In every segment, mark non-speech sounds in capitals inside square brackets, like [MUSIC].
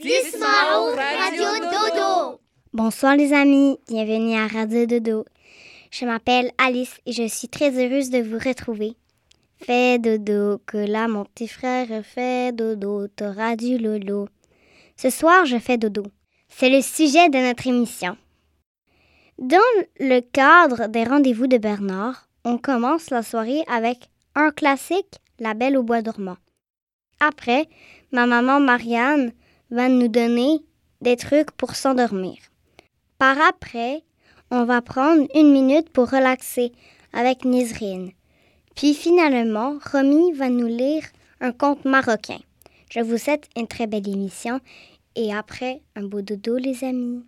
Radio Dodo. Bonsoir les amis, bienvenue à Radio Dodo. Je m'appelle Alice et je suis très heureuse de vous retrouver. Fais dodo, que là mon petit frère fait dodo, t'auras du lolo. Ce soir, je fais dodo. C'est le sujet de notre émission. Dans le cadre des rendez-vous de Bernard, on commence la soirée avec un classique, La Belle au bois dormant. Après, ma maman Marianne va nous donner des trucs pour s'endormir. Par après, on va prendre une minute pour relaxer avec Nizrine. Puis finalement, Romy va nous lire un conte marocain. Je vous souhaite une très belle émission et après, un beau dodo les amis.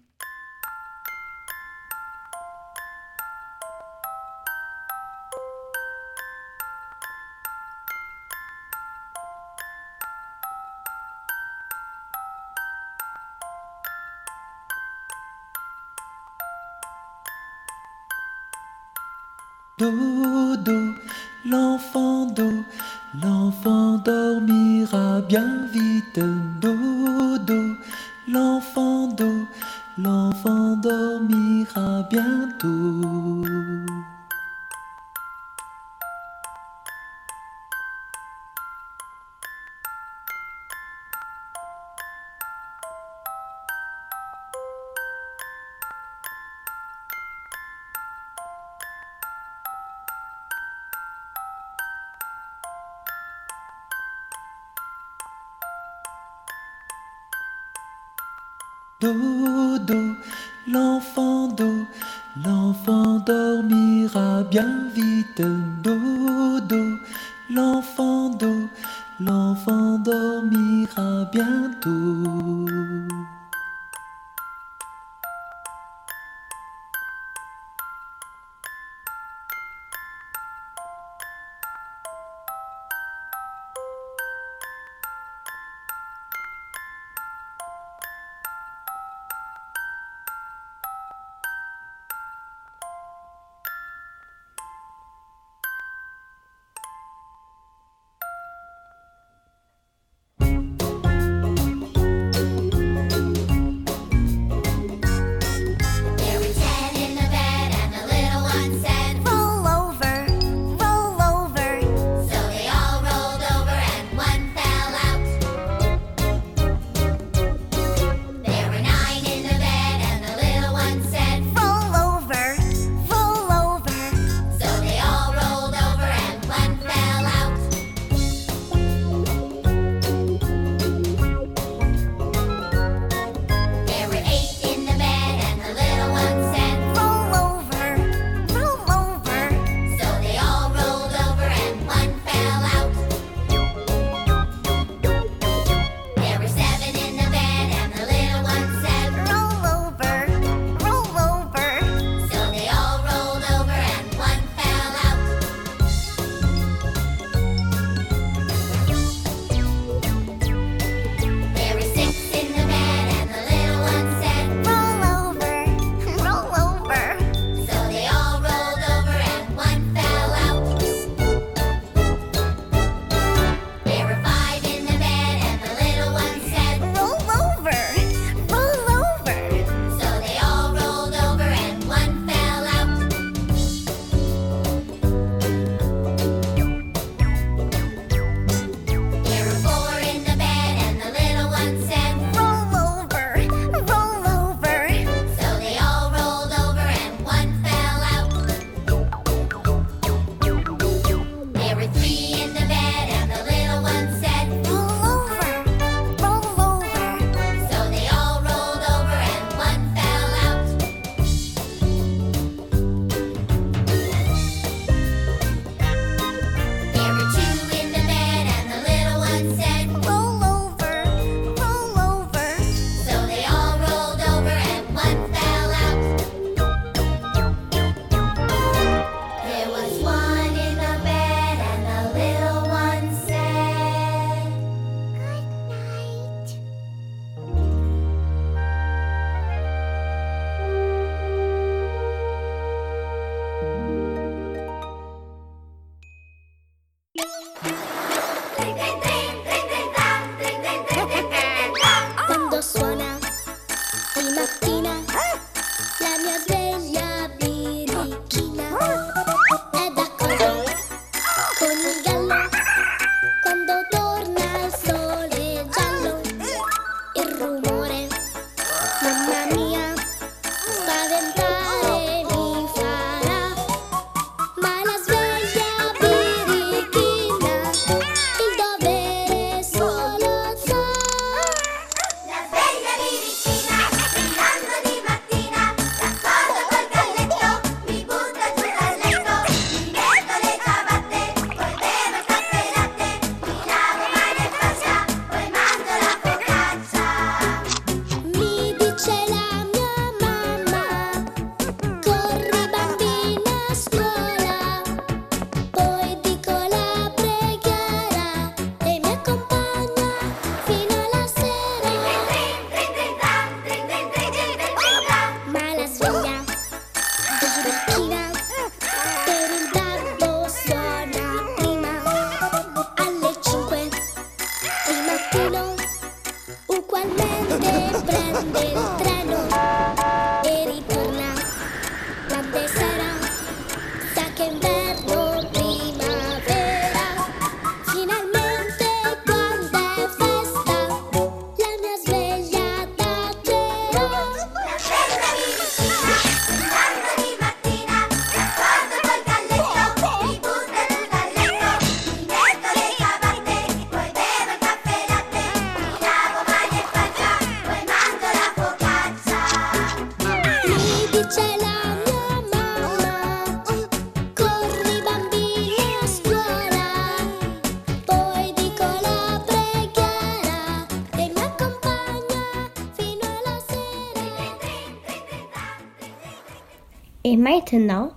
Maintenant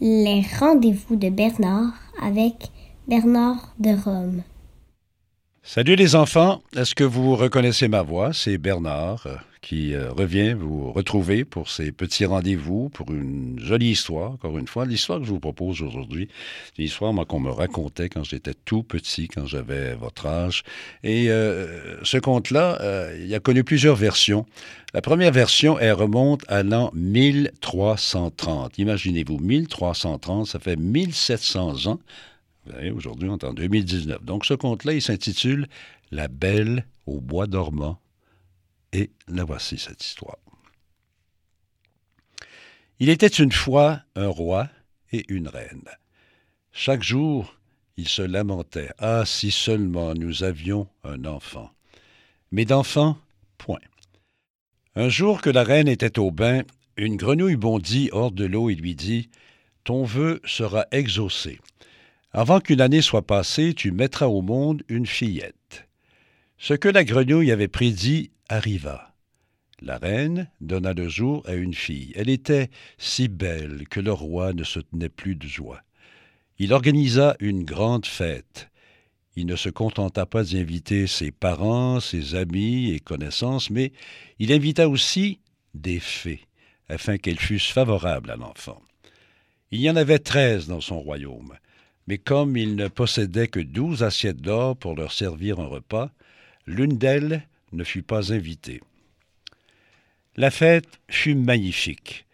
les rendez-vous de Bernard avec Bernard de Rome. Salut les enfants, est-ce que vous reconnaissez ma voix? C'est Bernard euh, revient vous retrouver pour ces petits rendez-vous, pour une jolie histoire, encore une fois. L'histoire que je vous propose aujourd'hui, c'est une histoire qu'on me racontait quand j'étais tout petit, quand j'avais votre âge. Et euh, ce conte-là, il a connu plusieurs versions. La première version, elle remonte à l'an 1330. Imaginez-vous, 1330, ça fait 1700 ans. Aujourd'hui, on est en 2019. Donc, ce conte-là, il s'intitule La Belle au bois dormant. Et la voici, cette histoire. Il était une fois un roi et une reine. Chaque jour, ils se lamentaient. Ah, si seulement nous avions un enfant. Mais d'enfant, point. Un jour que la reine était au bain, une grenouille bondit hors de l'eau et lui dit Ton vœu sera exaucé. Avant qu'une année soit passée, tu mettras au monde une fillette. Ce que la grenouille avait prédit arriva. La reine donna le jour à une fille. Elle était si belle que le roi ne se tenait plus de joie. Il organisa une grande fête. Il ne se contenta pas d'inviter ses parents, ses amis et connaissances, mais il invita aussi des fées, afin qu'elles fussent favorables à l'enfant. Il y en avait treize dans son royaume, mais comme il ne possédait que douze assiettes d'or pour leur servir un repas, l'une d'elles ne fut pas invitée. La fête fut magnifique.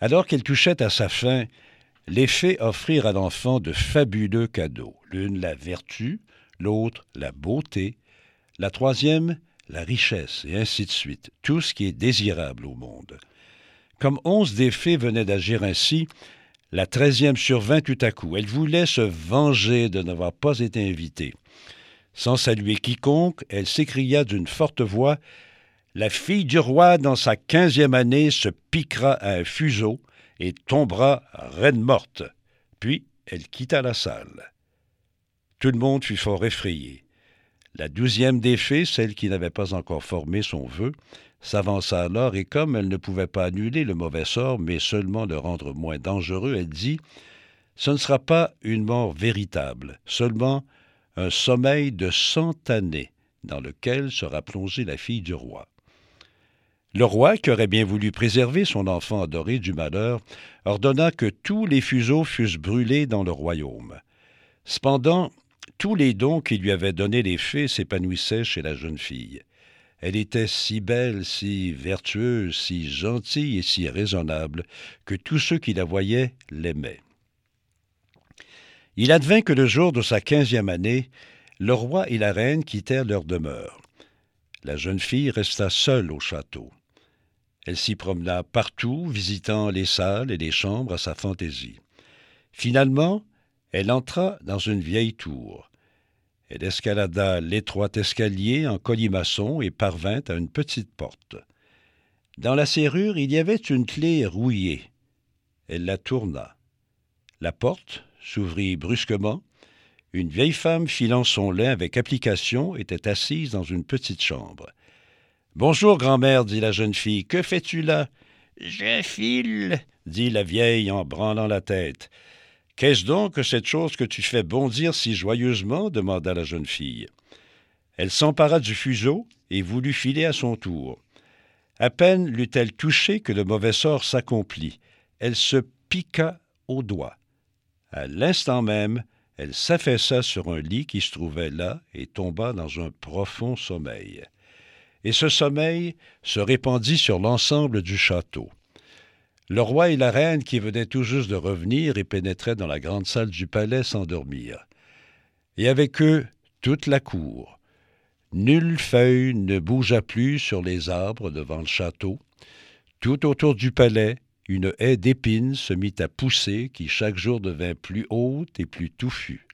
Alors qu'elle touchait à sa fin, les fées offrirent à l'enfant de fabuleux cadeaux. L'une la vertu, l'autre la beauté, la troisième la richesse, et ainsi de suite, tout ce qui est désirable au monde. Comme onze des fées venaient d'agir ainsi, la treizième survint tout à coup. Elle voulait se venger de n'avoir pas été invitée. Sans saluer quiconque, elle s'écria d'une forte voix La fille du roi, dans sa quinzième année, se piquera à un fuseau et tombera reine morte. Puis elle quitta la salle. Tout le monde fut fort effrayé. La douzième des fées, celle qui n'avait pas encore formé son vœu, s'avança alors et comme elle ne pouvait pas annuler le mauvais sort, mais seulement le rendre moins dangereux, elle dit Ce ne sera pas une mort véritable, seulement un sommeil de cent années dans lequel sera plongée la fille du roi. Le roi, qui aurait bien voulu préserver son enfant adoré du malheur, ordonna que tous les fuseaux fussent brûlés dans le royaume. Cependant, tous les dons qui lui avaient donnés les fées s'épanouissaient chez la jeune fille. Elle était si belle, si vertueuse, si gentille et si raisonnable que tous ceux qui la voyaient l'aimaient. Il advint que le jour de sa quinzième année, le roi et la reine quittèrent leur demeure. La jeune fille resta seule au château. Elle s'y promena partout, visitant les salles et les chambres à sa fantaisie. Finalement, elle entra dans une vieille tour. Elle escalada l'étroit escalier en colimaçon et parvint à une petite porte. Dans la serrure, il y avait une clé rouillée. Elle la tourna. La porte s'ouvrit brusquement. Une vieille femme filant son lait avec application était assise dans une petite chambre. Bonjour, grand-mère, dit la jeune fille. Que fais-tu là? Je file, dit la vieille en branlant la tête. Qu'est-ce donc que cette chose que tu fais bondir si joyeusement demanda la jeune fille. Elle s'empara du fuseau et voulut filer à son tour. À peine l'eut-elle touché que le mauvais sort s'accomplit. Elle se piqua au doigt. À l'instant même, elle s'affaissa sur un lit qui se trouvait là et tomba dans un profond sommeil. Et ce sommeil se répandit sur l'ensemble du château. Le roi et la reine, qui venaient tout juste de revenir et pénétraient dans la grande salle du palais, s'endormirent. Et avec eux, toute la cour. Nulle feuille ne bougea plus sur les arbres devant le château. Tout autour du palais, une haie d'épines se mit à pousser, qui chaque jour devint plus haute et plus touffue.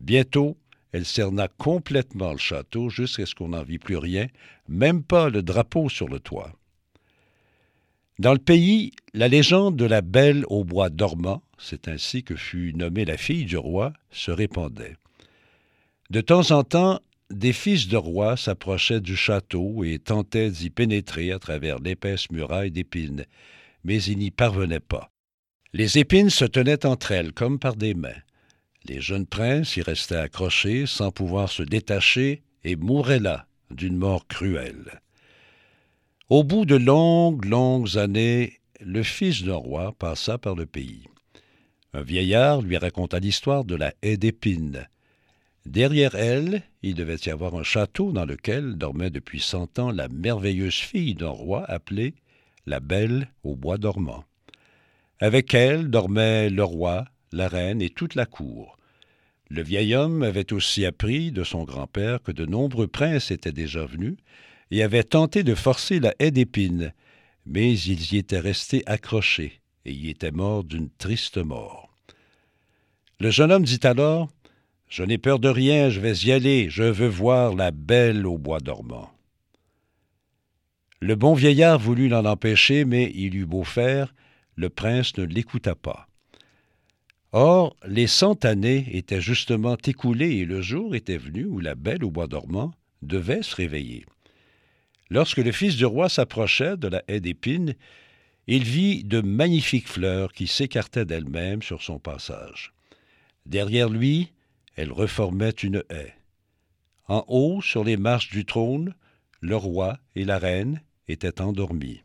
Bientôt, elle cerna complètement le château jusqu'à ce qu'on n'en vit plus rien, même pas le drapeau sur le toit. Dans le pays, la légende de la Belle au bois dormant, c'est ainsi que fut nommée la fille du roi, se répandait. De temps en temps, des fils de roi s'approchaient du château et tentaient d'y pénétrer à travers l'épaisse muraille d'épines, mais ils n'y parvenaient pas. Les épines se tenaient entre elles comme par des mains. Les jeunes princes y restaient accrochés sans pouvoir se détacher et mouraient là d'une mort cruelle. Au bout de longues, longues années, le fils d'un roi passa par le pays. Un vieillard lui raconta l'histoire de la haie d'épines. Derrière elle, il devait y avoir un château dans lequel dormait depuis cent ans la merveilleuse fille d'un roi appelée la Belle au bois dormant. Avec elle dormaient le roi, la reine et toute la cour. Le vieil homme avait aussi appris de son grand-père que de nombreux princes étaient déjà venus, et avait tenté de forcer la haie d'épines, mais ils y étaient restés accrochés et y étaient morts d'une triste mort. Le jeune homme dit alors Je n'ai peur de rien, je vais y aller, je veux voir la belle au bois dormant. Le bon vieillard voulut l'en empêcher, mais il eut beau faire, le prince ne l'écouta pas. Or, les cent années étaient justement écoulées et le jour était venu où la belle au bois dormant devait se réveiller. Lorsque le fils du roi s'approchait de la haie d'épines, il vit de magnifiques fleurs qui s'écartaient d'elles-mêmes sur son passage. Derrière lui, elles reformaient une haie. En haut, sur les marches du trône, le roi et la reine étaient endormis.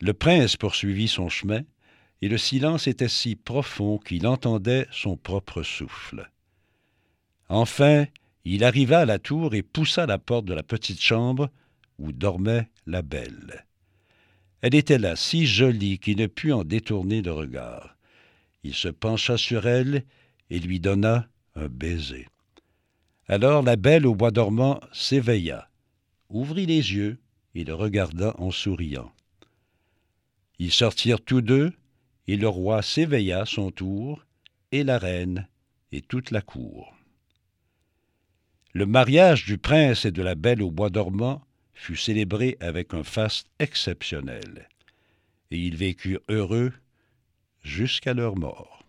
Le prince poursuivit son chemin, et le silence était si profond qu'il entendait son propre souffle. Enfin, il arriva à la tour et poussa la porte de la petite chambre où dormait la belle. Elle était là, si jolie qu'il ne put en détourner le regard. Il se pencha sur elle et lui donna un baiser. Alors la belle au bois dormant s'éveilla, ouvrit les yeux et le regarda en souriant. Ils sortirent tous deux, et le roi s'éveilla à son tour, et la reine, et toute la cour. Le mariage du prince et de la belle au bois dormant fut célébré avec un faste exceptionnel, et ils vécurent heureux jusqu'à leur mort.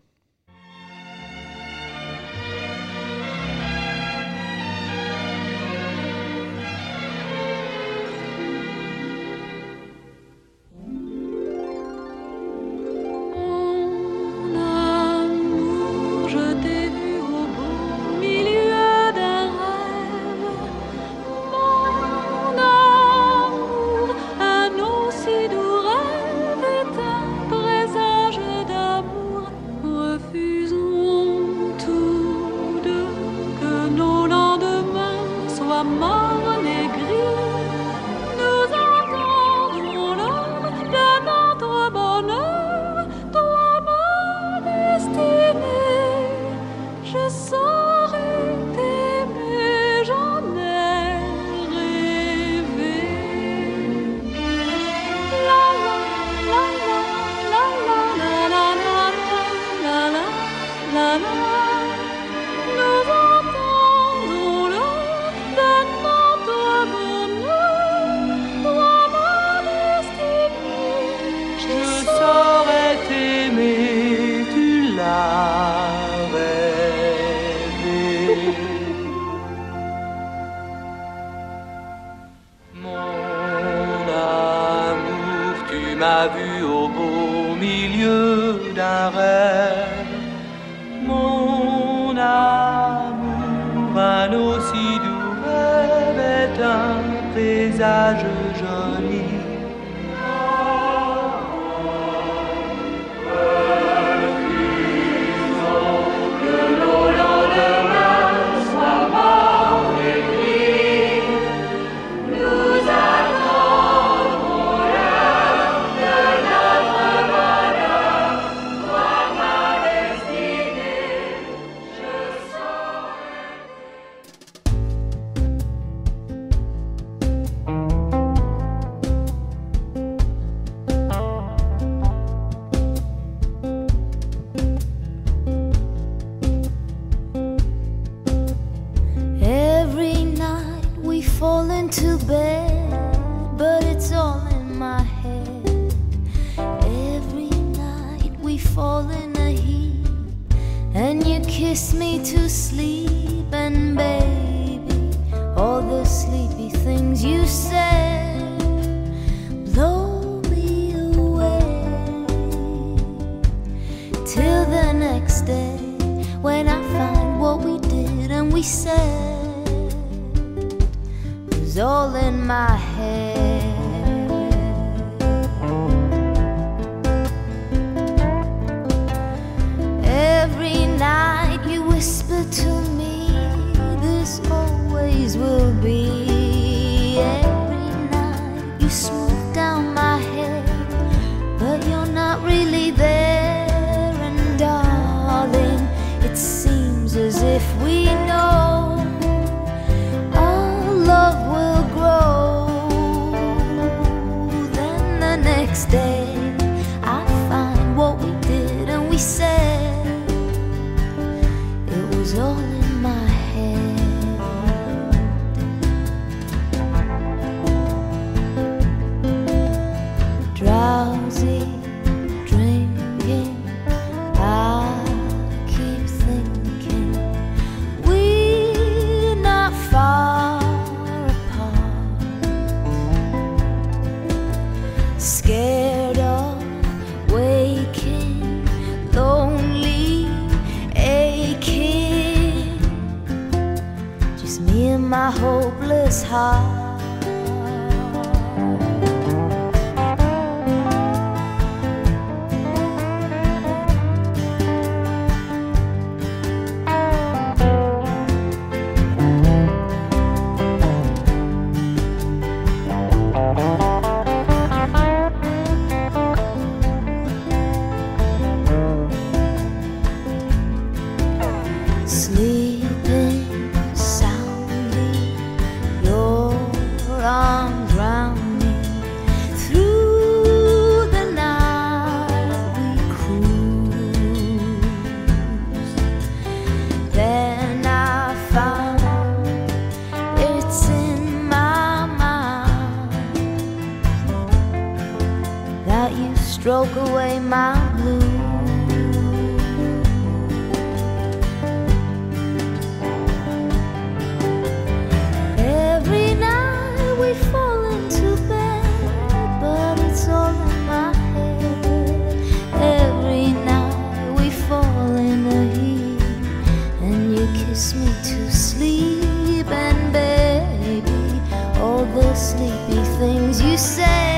the sleepy things you say.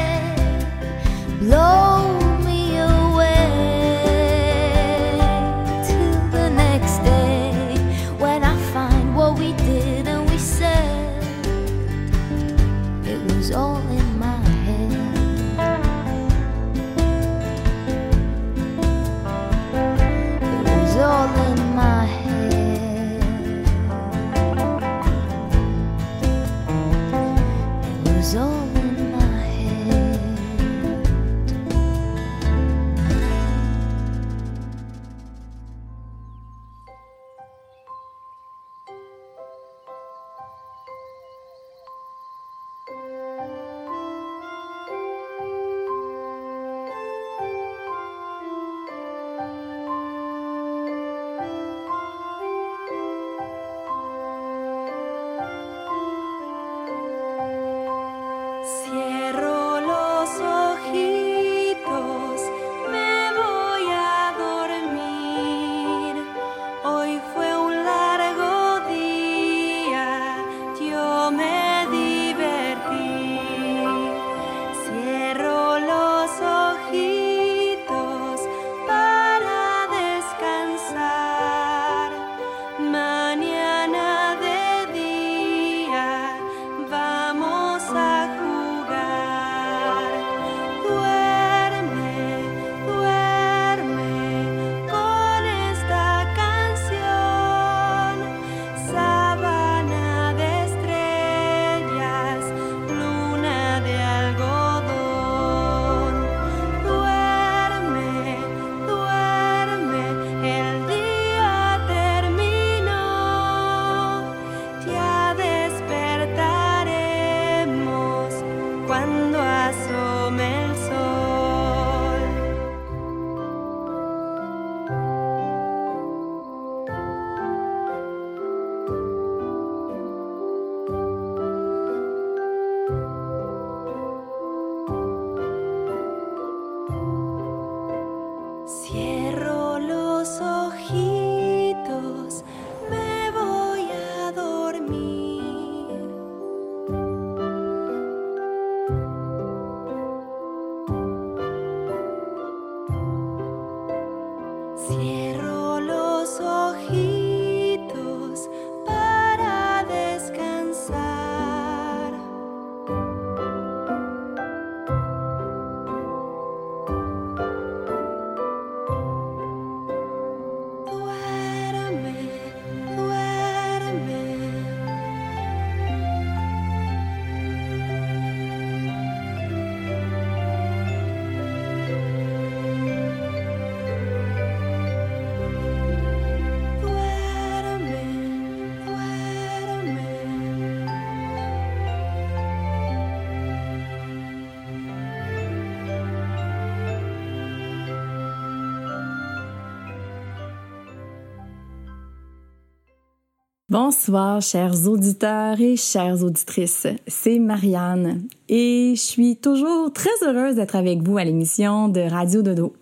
Bonsoir, chers auditeurs et chères auditrices. C'est Marianne et je suis toujours très heureuse d'être avec vous à l'émission de Radio Dodo.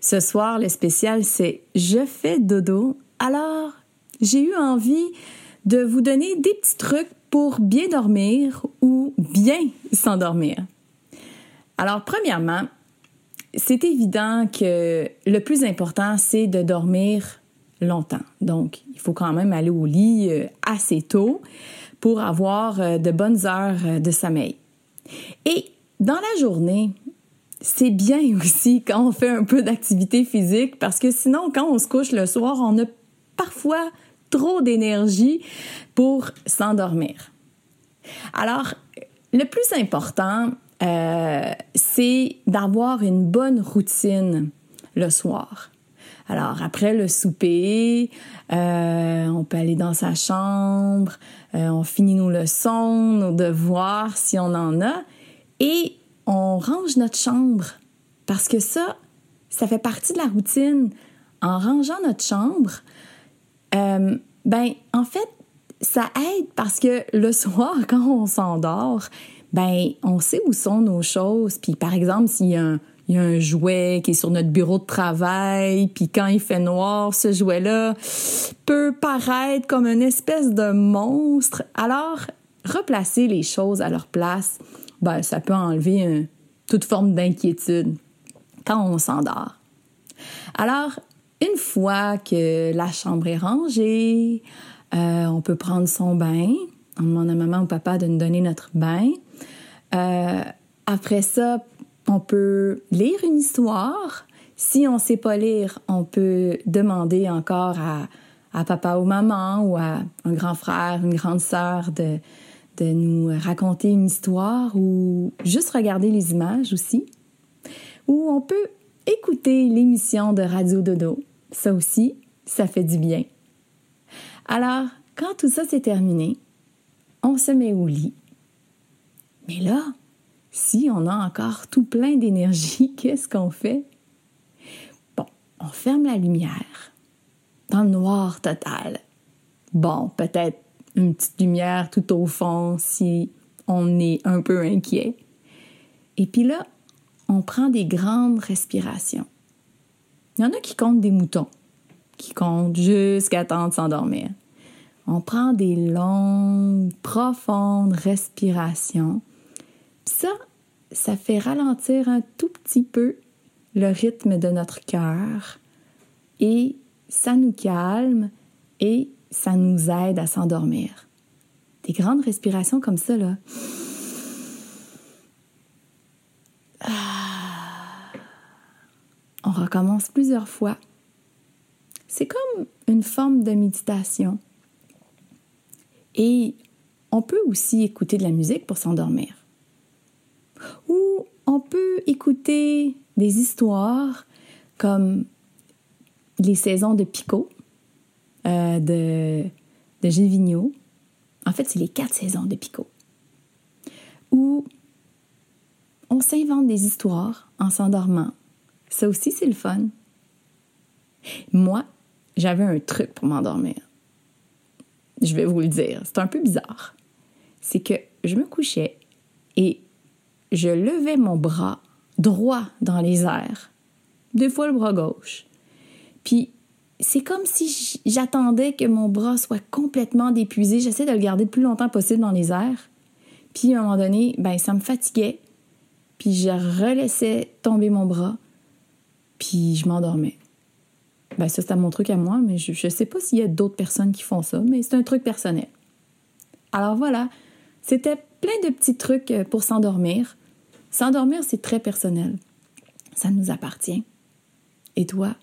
Ce soir, le spécial, c'est Je fais dodo. Alors, j'ai eu envie de vous donner des petits trucs pour bien dormir ou bien s'endormir. Alors, premièrement, c'est évident que le plus important, c'est de dormir longtemps. Donc, il faut quand même aller au lit euh, assez tôt pour avoir euh, de bonnes heures euh, de sommeil. Et dans la journée, c'est bien [LAUGHS] aussi quand on fait un peu d'activité physique parce que sinon, quand on se couche le soir, on a parfois trop d'énergie pour s'endormir. Alors, le plus important, c'est d'avoir une bonne routine le soir. Alors, après le souper, euh, on peut aller dans sa chambre, euh, on finit nos leçons, nos devoirs si on en a, et on range notre chambre. Parce que ça, ça fait partie de la routine. En rangeant notre chambre, euh, ben, en fait, ça aide parce que le [LAUGHS] soir, quand on s'endort, ben, on sait où sont nos choses. Puis, par exemple, s'il y a un, il y a un jouet qui est sur notre bureau de travail, puis quand il fait noir, ce jouet-là peut paraître comme une espèce de monstre. Alors, replacer les choses à leur place, ben, ça peut enlever toute forme d'inquiétude quand on s'endort. Alors, une fois que la chambre est rangée, euh, on peut prendre son bain. On demande à maman ou papa de nous donner notre bain. Euh, après ça, on peut lire une histoire. Si on ne sait pas lire, on peut demander encore à, papa ou maman ou à un grand frère, une grande sœur de, de nous raconter une histoire ou juste regarder les images aussi. Ou on peut écouter l'émission de Radio Dodo. Ça aussi, ça fait du bien. Alors, quand tout ça s'est terminé, on se met au lit. Mais là, si on a encore tout plein d'énergie, [LAUGHS] qu'est-ce qu'on fait? Bon, on ferme la lumière dans le noir total. Bon, peut-être une petite lumière tout au fond si on est un peu inquiet. Et puis là, on prend des grandes respirations. Il y en a qui comptent des moutons, qui comptent jusqu'à temps de s'endormir. On prend des longues, profondes respirations ça, ça fait ralentir un tout petit peu le rythme de notre cœur et ça nous calme et ça nous aide à s'endormir. Des grandes respirations comme ça, là. Ah. On recommence plusieurs fois. C'est comme une forme de méditation. Et on peut aussi écouter de la musique pour s'endormir ou on peut écouter des histoires comme les saisons de Picot euh, de, de Gilles. En fait, c'est les quatre saisons de Picot. Où on s'invente des histoires en s'endormant. Ça aussi, c'est le fun. Moi, j'avais un truc pour m'endormir. Je vais vous le dire, c'est un peu bizarre. C'est que je me couchais et je levais mon bras droit dans les airs, deux fois le bras gauche. Puis c'est comme si j'attendais que mon bras soit complètement dépuisé. J'essaie de le garder le plus longtemps possible dans les airs. Puis à un moment donné, ben ça me fatiguait. Puis je relaissais tomber mon bras. Puis je m'endormais. Ben ça, c'était mon truc à moi, mais je ne sais pas s'il y a d'autres personnes qui font ça, mais c'est un truc personnel. Alors voilà, c'était plein de petits trucs euh, pour s'endormir. S'endormir, c'est très personnel. Ça nous appartient. Et toi,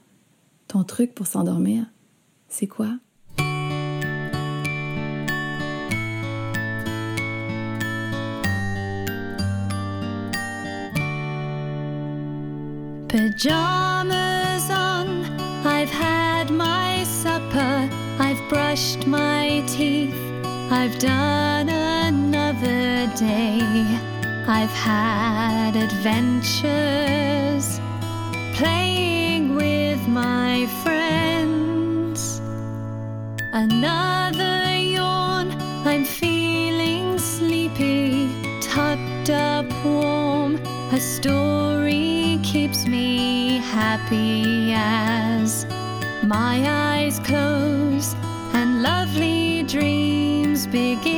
ton truc pour s'endormir, c'est quoi? Pajamas on, I've had my supper, I've brushed my teeth, I've done another day. I've had adventures playing with my friends. Another yawn, I'm feeling sleepy, tucked up warm. A story keeps me happy as my eyes close and lovely dreams begin.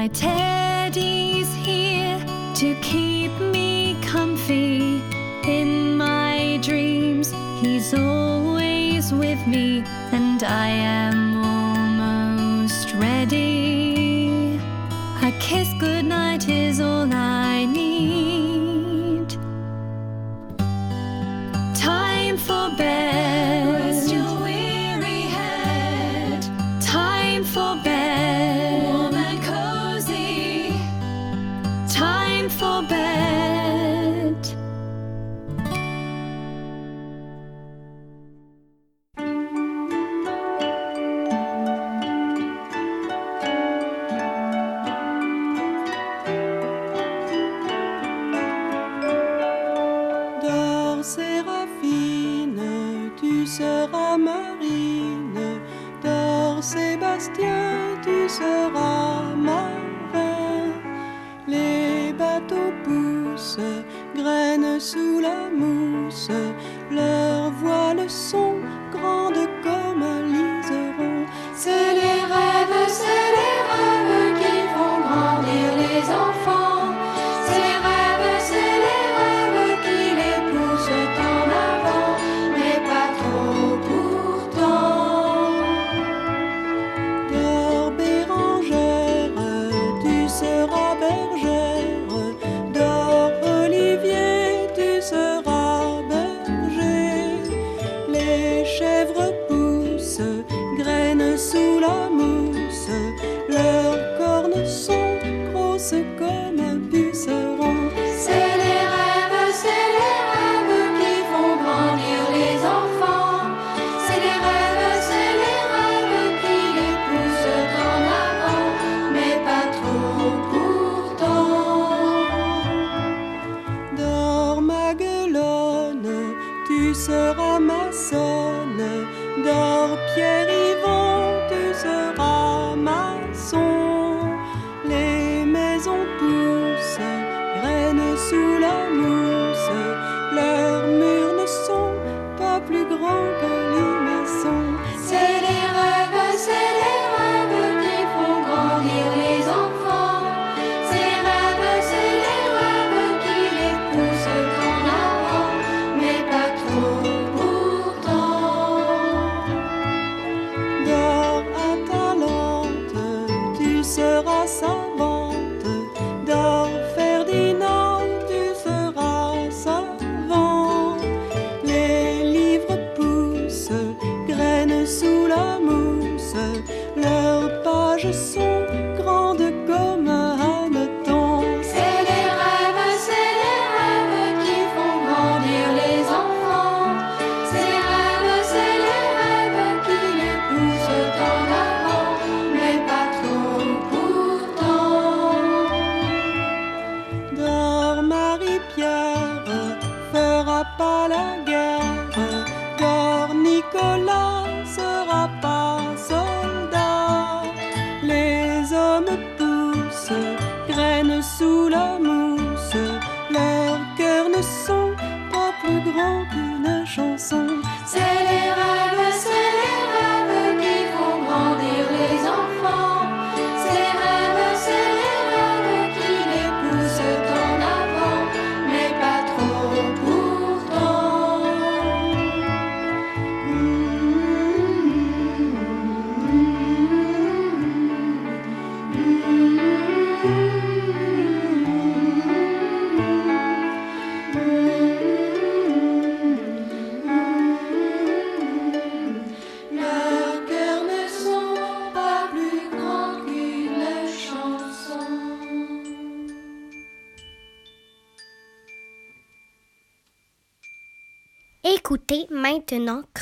My teddy's here to keep me comfy. In my dreams, he's always with me, and I am.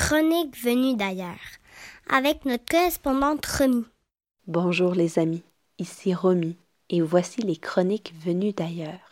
Chronique venue d'ailleurs avec notre correspondante Romy. Bonjour les amis, ici Romy et voici les chroniques venues d'ailleurs.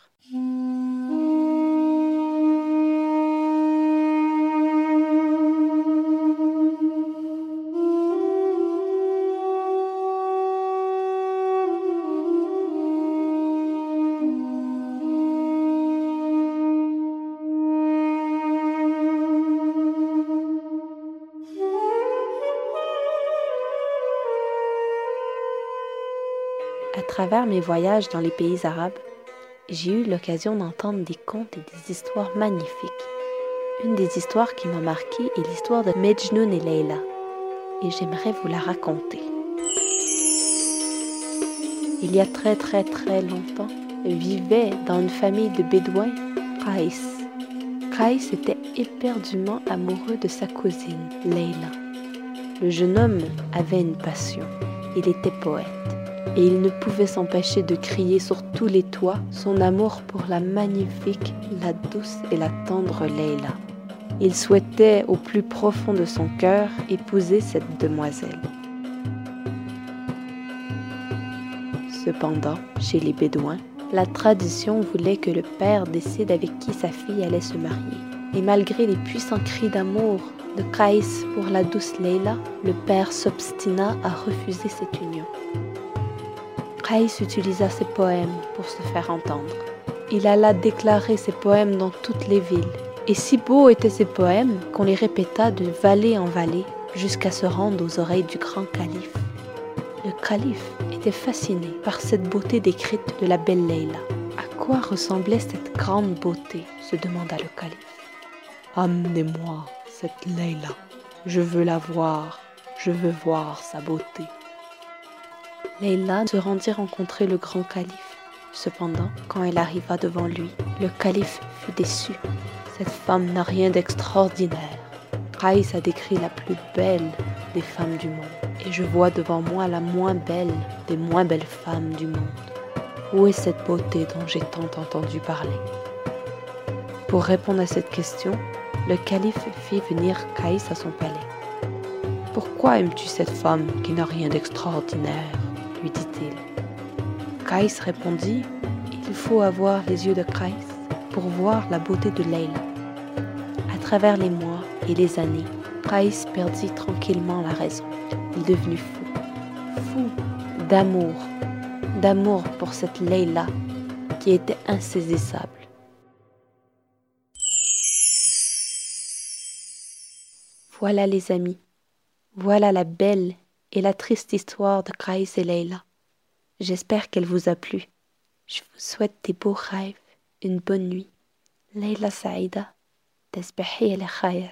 Travers mes voyages dans les pays arabes, j'ai eu l'occasion d'entendre des contes et des histoires magnifiques. Une des histoires qui m'a marquée est l'histoire de Mejnoun et Leila, et j'aimerais vous la raconter. Il y a très très très longtemps, vivait dans une famille de bédouins Qais. Qais était éperdument amoureux de sa cousine, Leila. Le jeune homme avait une passion, il était poète et il ne pouvait s'empêcher de crier sur tous les toits son amour pour la magnifique, la douce et la tendre Leila. Il souhaitait au plus profond de son cœur épouser cette demoiselle. Cependant, chez les Bédouins, la tradition voulait que le père décide avec qui sa fille allait se marier. Et malgré les puissants cris d'amour de Kaïs pour la douce Leila, le père s'obstina à refuser cette union. Kaïs utilisa ses poèmes pour se faire entendre. Il alla déclarer ses poèmes dans toutes les villes. Et si beaux étaient ses poèmes qu'on les répéta de vallée en vallée jusqu'à se rendre aux oreilles du grand calife. Le calife était fasciné par cette beauté décrite de la belle Leila. À quoi ressemblait cette grande beauté? se demanda le calife. Amenez-moi cette Leila. Je veux la voir. Je veux voir sa beauté. Leila se rendit rencontrer le grand calife. Cependant, quand elle arriva devant lui, le calife fut déçu. Cette femme n'a rien d'extraordinaire. Raïs a décrit la plus belle des femmes du monde. Et je vois devant moi la moins belle des moins belles femmes du monde. Où est cette beauté dont j'ai tant entendu parler? Pour répondre à cette question, le calife fit venir Caïs à son palais. Pourquoi aimes-tu cette femme qui n'a rien d'extraordinaire? Caïs répondit Il faut avoir les yeux de Caïs pour voir la beauté de Leila. À travers les mois et les années, Caïs perdit tranquillement la raison. Il devenu fou, fou d'amour, d'amour pour cette Leila qui était insaisissable. Voilà les amis, voilà la belle et la triste histoire de Grace et Leila. J'espère qu'elle vous a plu. Je vous souhaite des beaux rêves, une bonne nuit. Leila Saïda, al-khayr.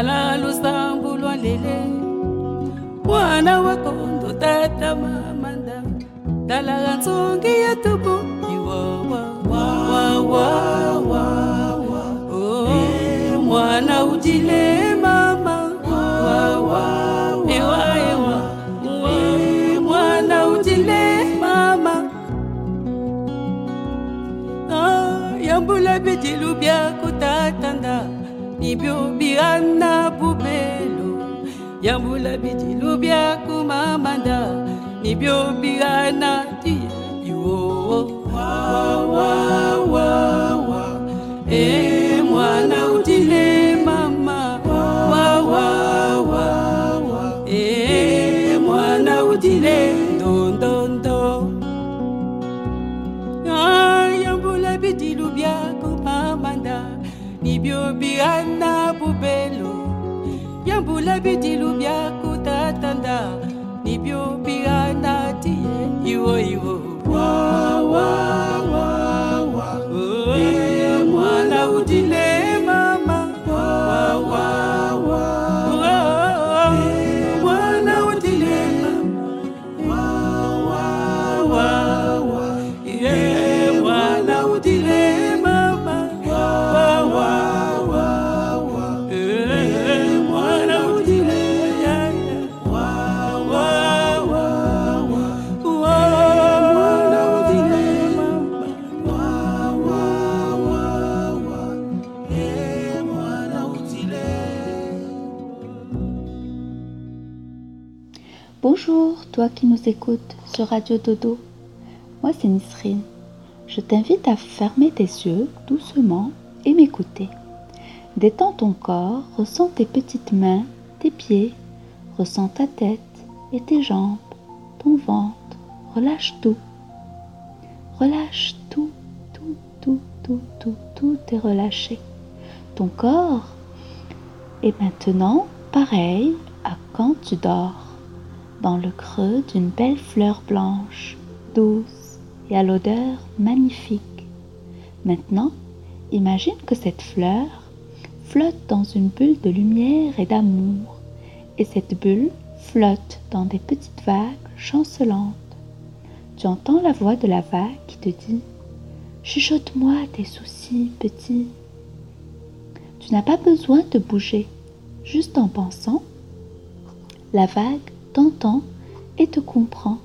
ngalalo sambu lwandlele mwana wakondo tata mama ndam dala yetubu. Iwawa oh, mwana bibio birana bubelo. Yambula bidilu biakumamanda mibio birana tia iwo wawawawa e mwana utile mama. Wawawawa e mwana utile Ah yambula bidilu biakumamanda mibio biana. kulabidi lubya kutatanda nibyo pigana tiye iwo iwo qui nous écoutes sur Radio Dodo. Moi, c'est Nisrine. Je t'invite à fermer tes yeux doucement et m'écouter. Détends ton corps, ressens tes petites mains, tes pieds, ressens ta tête et tes jambes, ton ventre. Relâche tout. Relâche tout, tout, tout, tout, tout, tout est relâché. Ton corps est maintenant pareil à quand tu dors dans le creux d'une belle fleur blanche, douce et à l'odeur magnifique. Maintenant, imagine que cette fleur flotte dans une bulle de lumière et d'amour, et cette bulle flotte dans des petites vagues chancelantes. Tu entends la voix de la vague qui te dit Chuchote-moi tes soucis, petit. Tu n'as pas besoin de bouger, juste en pensant. La vague t'entend et te comprend.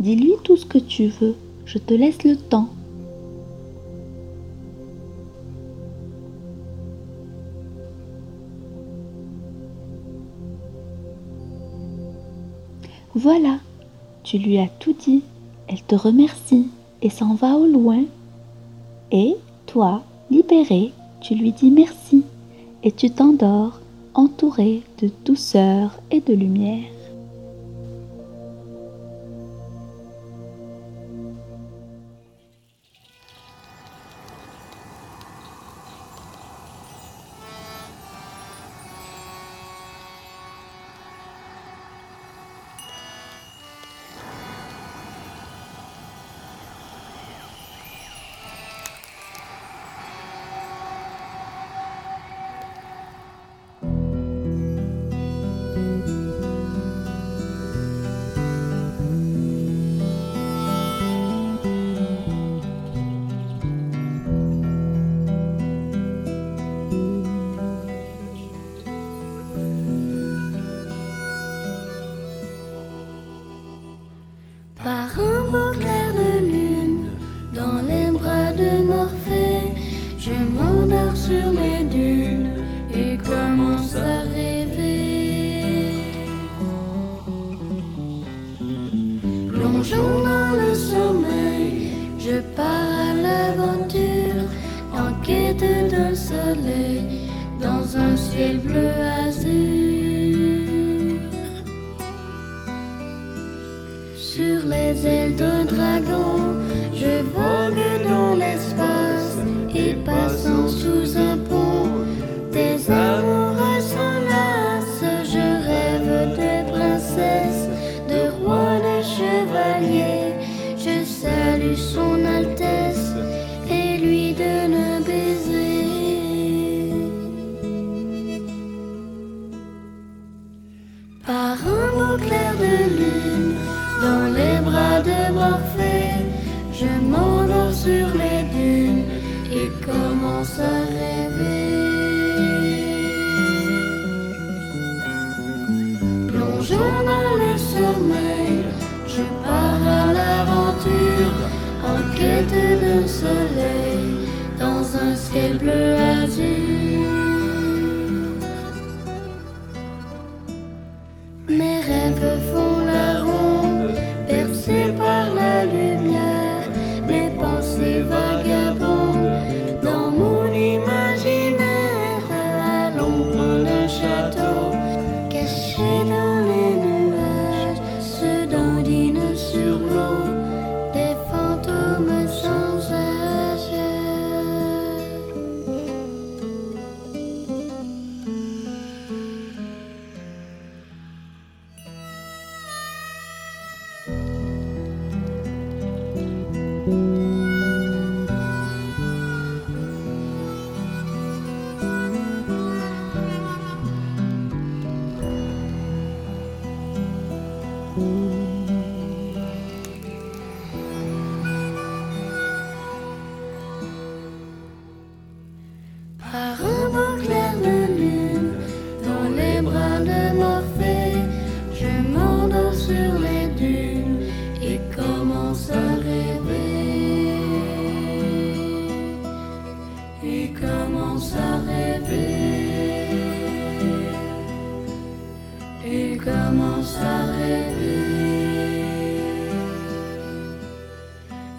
Dis-lui tout ce que tu veux, je te laisse le temps. Voilà, tu lui as tout dit, elle te remercie et s'en va au loin. Et toi, libéré, tu lui dis merci et tu t'endors entouré de douceur et de lumière. je m'endors sur les dunes et commence à rêver. Plongeant dans le sommeil, je pars à l'aventure en quête d'un soleil dans un ciel bleu. commence à rêver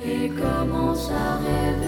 et commence à rêver.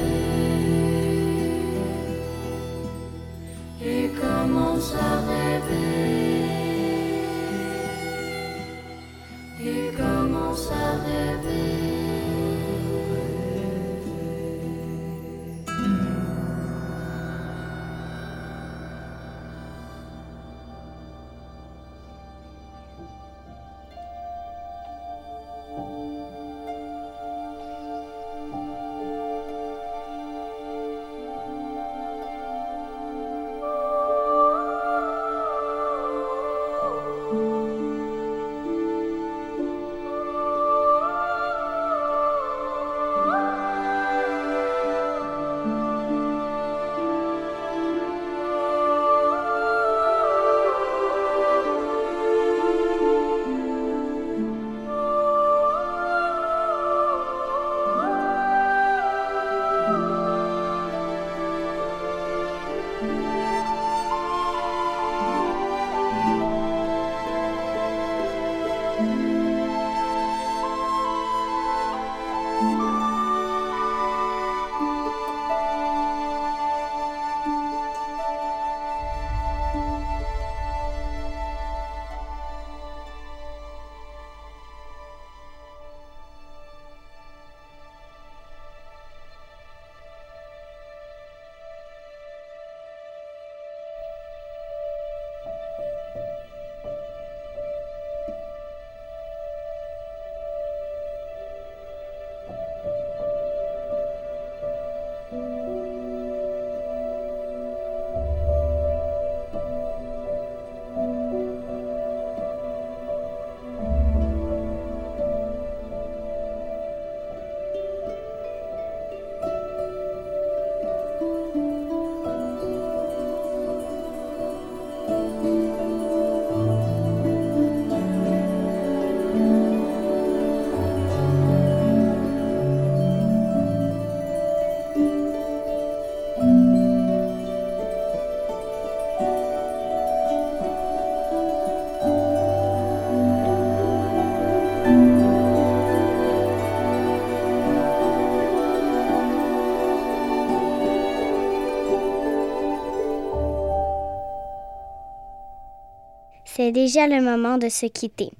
Déjà le moment de se quitter.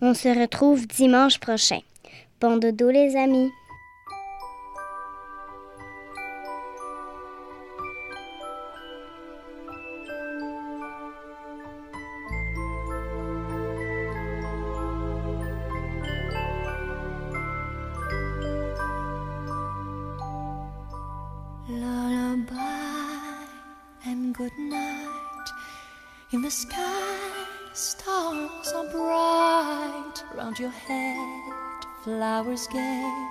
On se retrouve dimanche prochain. Bon dodo les amis. Flowers gay.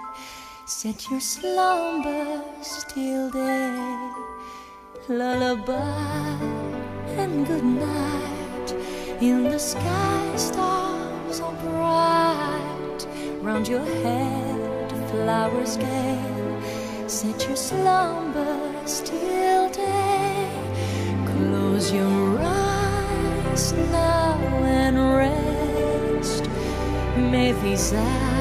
Set your slumbers till day. Lullaby and good night. In the sky, stars are bright. Round your head, flowers gay. Set your slumbers till day. Close your eyes now and rest. May these hours